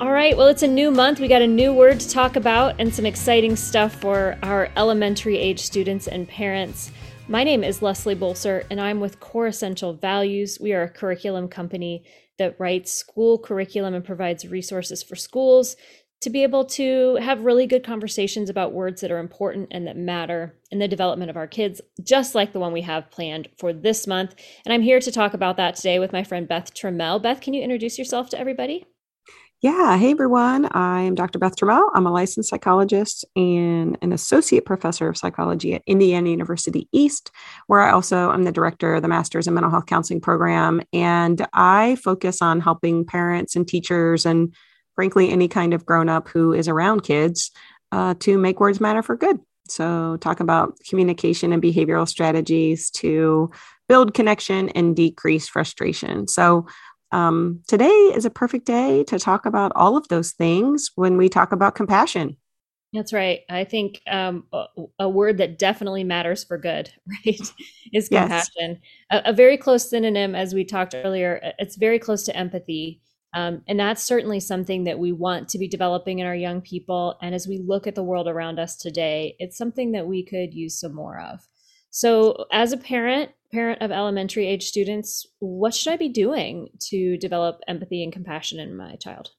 All right, well, it's a new month. We got a new word to talk about and some exciting stuff for our elementary age students and parents. My name is Leslie Bolser, and I'm with Core Essential Values. We are a curriculum company that writes school curriculum and provides resources for schools to be able to have really good conversations about words that are important and that matter in the development of our kids, just like the one we have planned for this month. And I'm here to talk about that today with my friend Beth Trammell. Beth, can you introduce yourself to everybody? Yeah. Hey, everyone. I'm Dr. Beth Trammell. I'm a licensed psychologist and an associate professor of psychology at Indiana University East, where I also am the director of the Masters in Mental Health Counseling program. And I focus on helping parents and teachers and, frankly, any kind of grown up who is around kids uh, to make words matter for good. So, talk about communication and behavioral strategies to build connection and decrease frustration. So, um, today is a perfect day to talk about all of those things when we talk about compassion. That's right. I think um, a, a, word that definitely matters for good, right, is compassion. Yes. A, a, very close synonym, as we talked earlier, it's very close to empathy. Um, and that's certainly something that we want to be developing in our young people. And as we look at the world around us today, it's something that we could use some more of. So, as a parent, parent of elementary age students, what should I be doing to develop empathy and compassion in my child?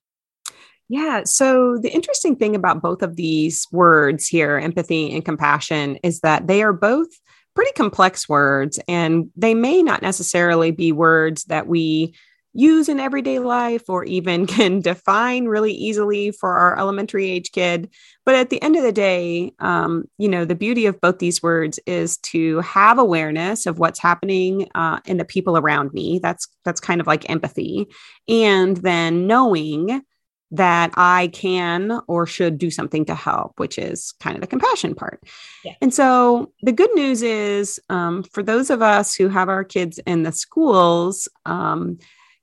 Yeah. So, the interesting thing about both of these words here, empathy and compassion, is that they are both pretty complex words and they may not necessarily be words that we use in everyday life or even can define really easily for our elementary age kid. But at the end of the day, um, you know, the beauty of both these words is to have awareness of what's happening uh, in the people around me. That's that's kind of like empathy, and then knowing that I can or should do something to help, which is kind of the compassion part. Yeah. And so the good news is um, for those of us who have our kids in the schools, um,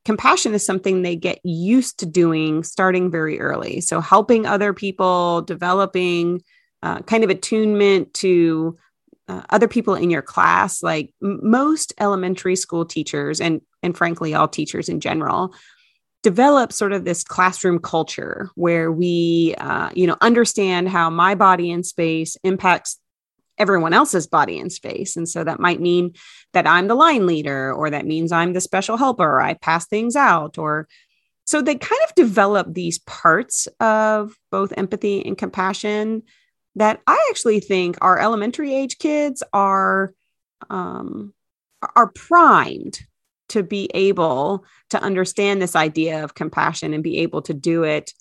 compassion is something they get used to doing starting very early. So, helping other people, developing uh, kind of attunement to uh, other people in your class. Like most elementary school teachers, and and frankly, all teachers in general, develop sort of this classroom culture where we, uh, you know, understand how my body in space impacts everyone else's body and space. And so that might mean that I'm the line leader, or that means I'm the special helper, I pass things out, or so they kind of develop these parts of both empathy and compassion that I actually think our elementary age kids are um, are primed to be able to understand this idea of compassion and be able to do it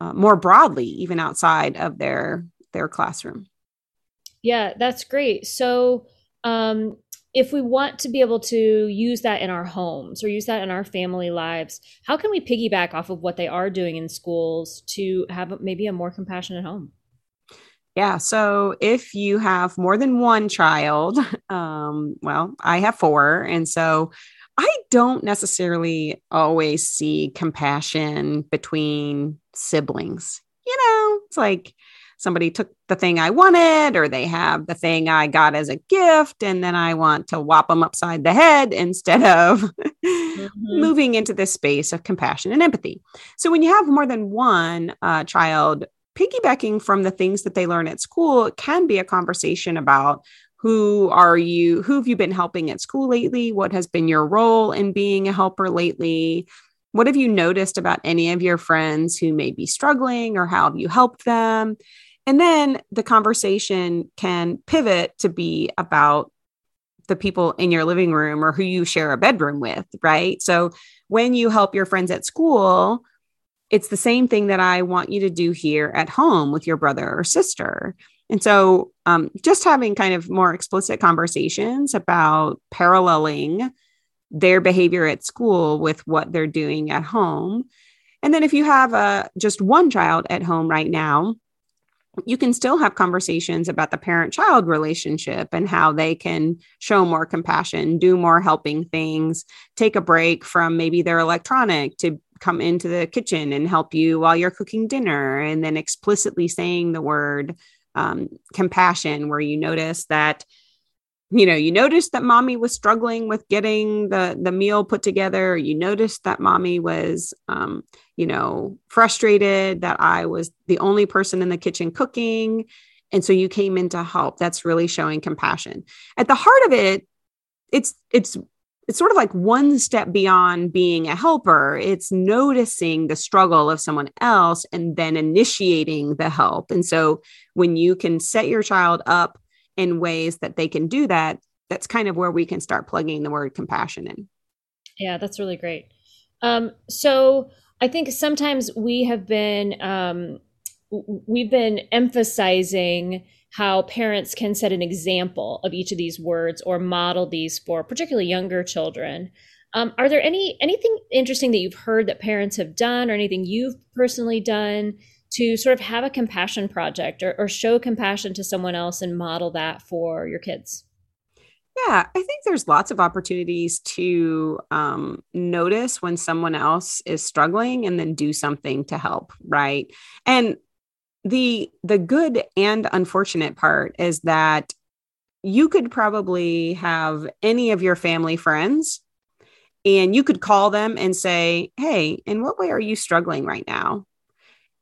uh, more broadly, even outside of their their classroom. Yeah, that's great. So, um, if we want to be able to use that in our homes or use that in our family lives, how can we piggyback off of what they are doing in schools to have maybe a more compassionate home? Yeah. So if you have more than one child, um, well, I have four. And so I don't necessarily always see compassion between siblings. You know, it's like somebody took the thing I wanted, or they have the thing I got as a gift, and then I want to whop them upside the head instead of mm-hmm. moving into this space of compassion and empathy. So, when you have more than one uh, child, piggybacking from the things that they learn at school it can be a conversation about who are you who have you been helping at school lately what has been your role in being a helper lately what have you noticed about any of your friends who may be struggling or how have you helped them and then the conversation can pivot to be about the people in your living room or who you share a bedroom with, right? So when you help your friends at school, it's the same thing that I want you to do here at home with your brother or sister. And so, um, just having kind of more explicit conversations about paralleling their behavior at school with what they're doing at home. And then, if you have a, uh, just one child at home right now, you can still have conversations about the parent child relationship and how they can show more compassion, do more helping things, take a break from maybe their electronic to come into the kitchen and help you while you're cooking dinner. And then explicitly saying the word um, compassion, where you notice that you know you noticed that mommy was struggling with getting the the meal put together. You noticed that mommy was um, you know frustrated that i was the only person in the kitchen cooking. And so you came in to help. That's really showing compassion. At the heart of it it's it's it's sort of like one step beyond being a helper. It's noticing the struggle of someone else and then initiating the help. And so when you can set your child up in ways that they can do that, that's kind of where we can start plugging the word compassion in. Yeah, that's really great. Um, so I think sometimes we have been um, we've been emphasizing how parents can set an example of each of these words or model these for particularly younger children. Um, are there any anything interesting that you've heard that parents have done, or anything you've personally done to sort of have a compassion project or, or show compassion to someone else and model that for your kids? Yeah, I think there's lots of opportunities to um, notice when someone else is struggling and then do something to help, right? And the the good and unfortunate part is that you could probably have any of your family friends and you could call them and say, "Hey, in what way are you struggling right now?"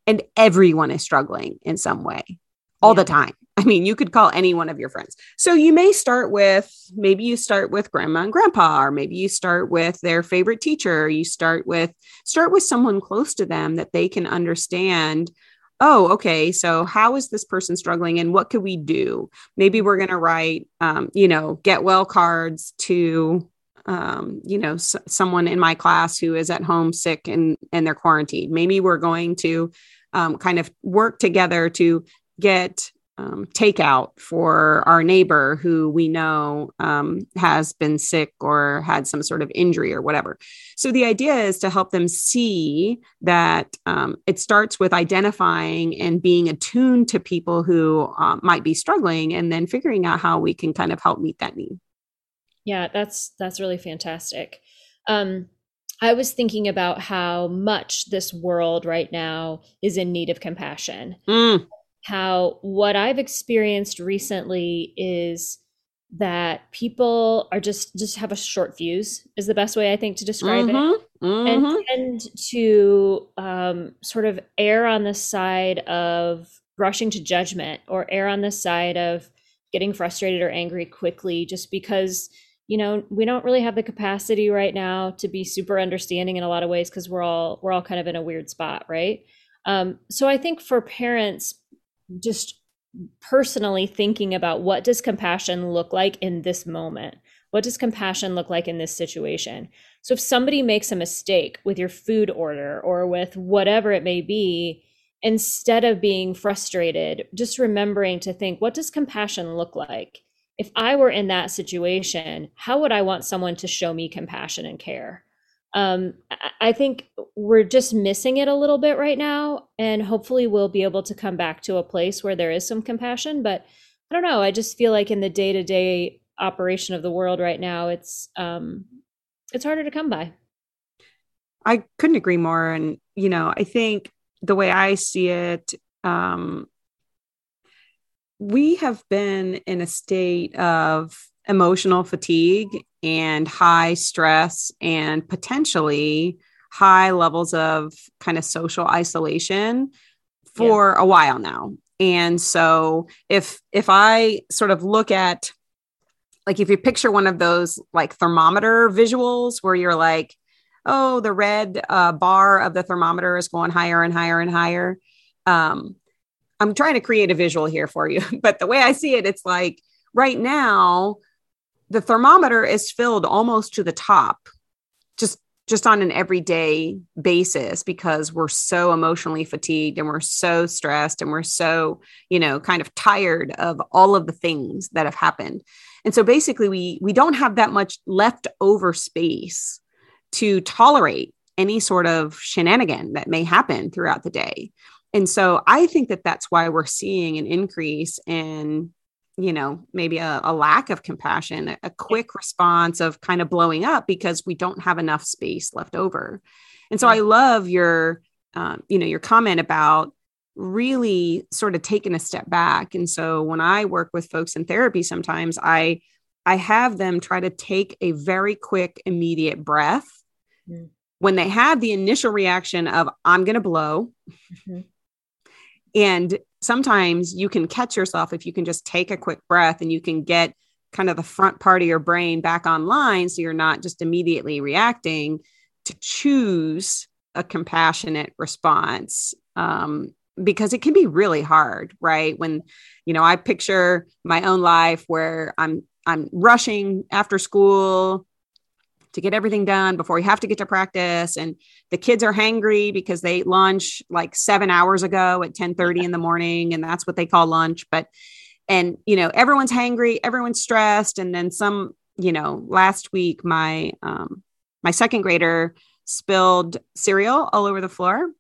And everyone is struggling in some way all yeah. the time. I mean, you could call any one of your friends. So you may start with maybe you start with grandma and grandpa, or maybe you start with their favorite teacher. you start with start with someone close to them that they can understand. Oh, okay. So how is this person struggling, and what could we do? Maybe we're going to write, um, you know, get well cards to um, you know, s- someone in my class who is at home sick and and they're quarantined. Maybe we're going to um, kind of work together to get um, takeout for our neighbor who we know um, has been sick or had some sort of injury or whatever. So the idea is to help them see that um, it starts with identifying and being attuned to people who uh, might be struggling, and then figuring out how we can kind of help meet that need. Yeah, that's that's really fantastic. Um, I was thinking about how much this world right now is in need of compassion. Mm. How what I've experienced recently is that people are just just have a short fuse is the best way I think to describe mm-hmm. it, mm-hmm. and tend to um, sort of err on the side of rushing to judgment or err on the side of getting frustrated or angry quickly just because you know we don't really have the capacity right now to be super understanding in a lot of ways because we're all we're all kind of in a weird spot right? Um, so i think for parents just personally thinking about what does compassion look like in this moment? What does compassion look like in this situation? So if somebody makes a mistake with your food order or with whatever it may be instead of being frustrated just remembering to think what does compassion look like if I were in that situation, how would I want someone to show me compassion and care? Um, I think we're just missing it a little bit right now, and hopefully we'll be able to come back to a place where there is some compassion. But I don't know. I just feel like in the day to day operation of the world right now, it's um, it's harder to come by. I couldn't agree more, and you know, I think the way I see it, um, we have been in a state of emotional fatigue and high stress and potentially high levels of kind of social isolation for yeah. a while now and so if if i sort of look at like if you picture one of those like thermometer visuals where you're like oh the red uh, bar of the thermometer is going higher and higher and higher um, I'm trying to create a visual here for you, but the way I see it, it's like right now, the thermometer is filled almost to the top, just just on an everyday basis because we're so emotionally fatigued and we're so stressed and we're so you know kind of tired of all of the things that have happened. And so basically we we don't have that much left over space to tolerate any sort of shenanigan that may happen throughout the day and so I think that that's why we're seeing an increase in, you know, maybe a, a lack of compassion, a, a quick response of kind of blowing up because we don't have enough space left over. And so I love your, um, you know, your comment about really sort of taking a step back. And so when I work with folks in therapy, sometimes I I have them try to take a very quick, immediate breath. Mm. When they have the initial reaction of, I'm going to blow. Mm-hmm. And sometimes you can catch yourself if you can just take a quick breath and you can get kind of the front part of your brain back online. So you're not just immediately reacting to choose a compassionate response. Um, because it can be really hard, right? When, you know, I picture my own life where I'm I'm rushing after school to get everything done before you have to get to practice. And the kids are hangry because they ate lunch like 7 hours ago at 10:30 in the morning and that's what they call lunch. But and you know everyone's hangry everyone's stressed. And then some you know last week my um my second grader spilled cereal all over the floor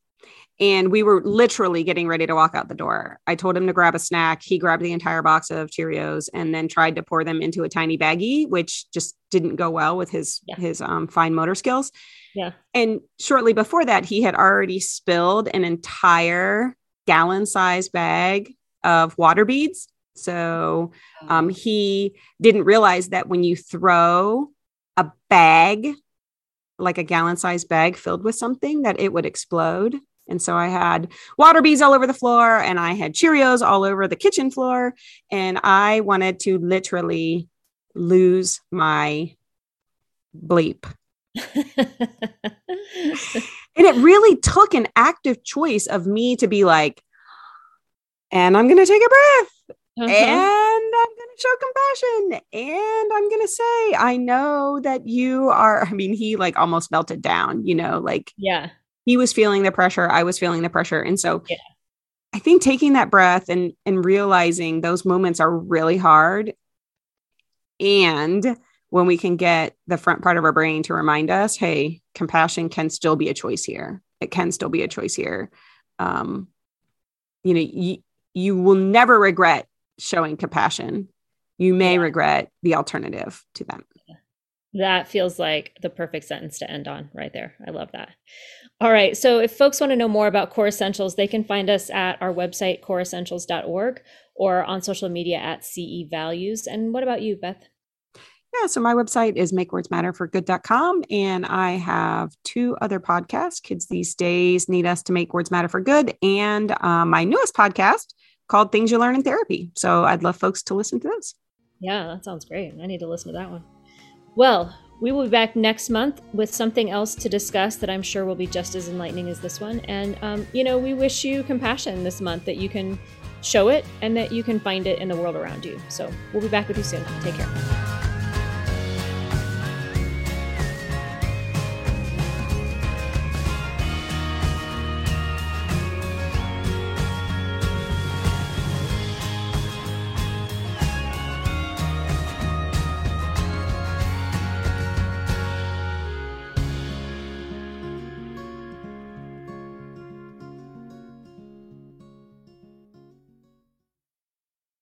and we were literally getting ready to walk out the door. I told him to grab a snack. He grabbed the entire box of Cheerios and then tried to pour them into a tiny baggie, which just didn't go well with his yeah. his um, fine motor skills. Yeah. And shortly before that, he had already spilled an entire gallon size bag of water beads. So um, he didn't realize that when you throw a bag, like a gallon size bag filled with something, that it would explode. And so I had water beads all over the floor and I had Cheerios all over the kitchen floor. And I wanted to literally lose my bleep. and it really took an active choice of me to be like, and I'm going to take a breath. Uh-huh. And I'm going to show compassion. And I'm going to say, I know that you are. I mean, he like almost melted down, you know, like, yeah he was feeling the pressure i was feeling the pressure and so yeah. i think taking that breath and and realizing those moments are really hard and when we can get the front part of our brain to remind us hey compassion can still be a choice here it can still be a choice here um you know you, you will never regret showing compassion you may yeah. regret the alternative to that that feels like the perfect sentence to end on right there. I love that. All right. So if folks want to know more about Core Essentials, they can find us at our website, coreessentials.org, or on social media at CE Values. And what about you, Beth? Yeah, so my website is makewordsmatterforgood.com and I have two other podcasts. Kids these days need us to make words matter for good and uh, my newest podcast called Things You Learn in Therapy. So I'd love folks to listen to those. Yeah, that sounds great. I need to listen to that one. Well, we will be back next month with something else to discuss that I'm sure will be just as enlightening as this one. And, um, you know, we wish you compassion this month that you can show it and that you can find it in the world around you. So we'll be back with you soon. Take care.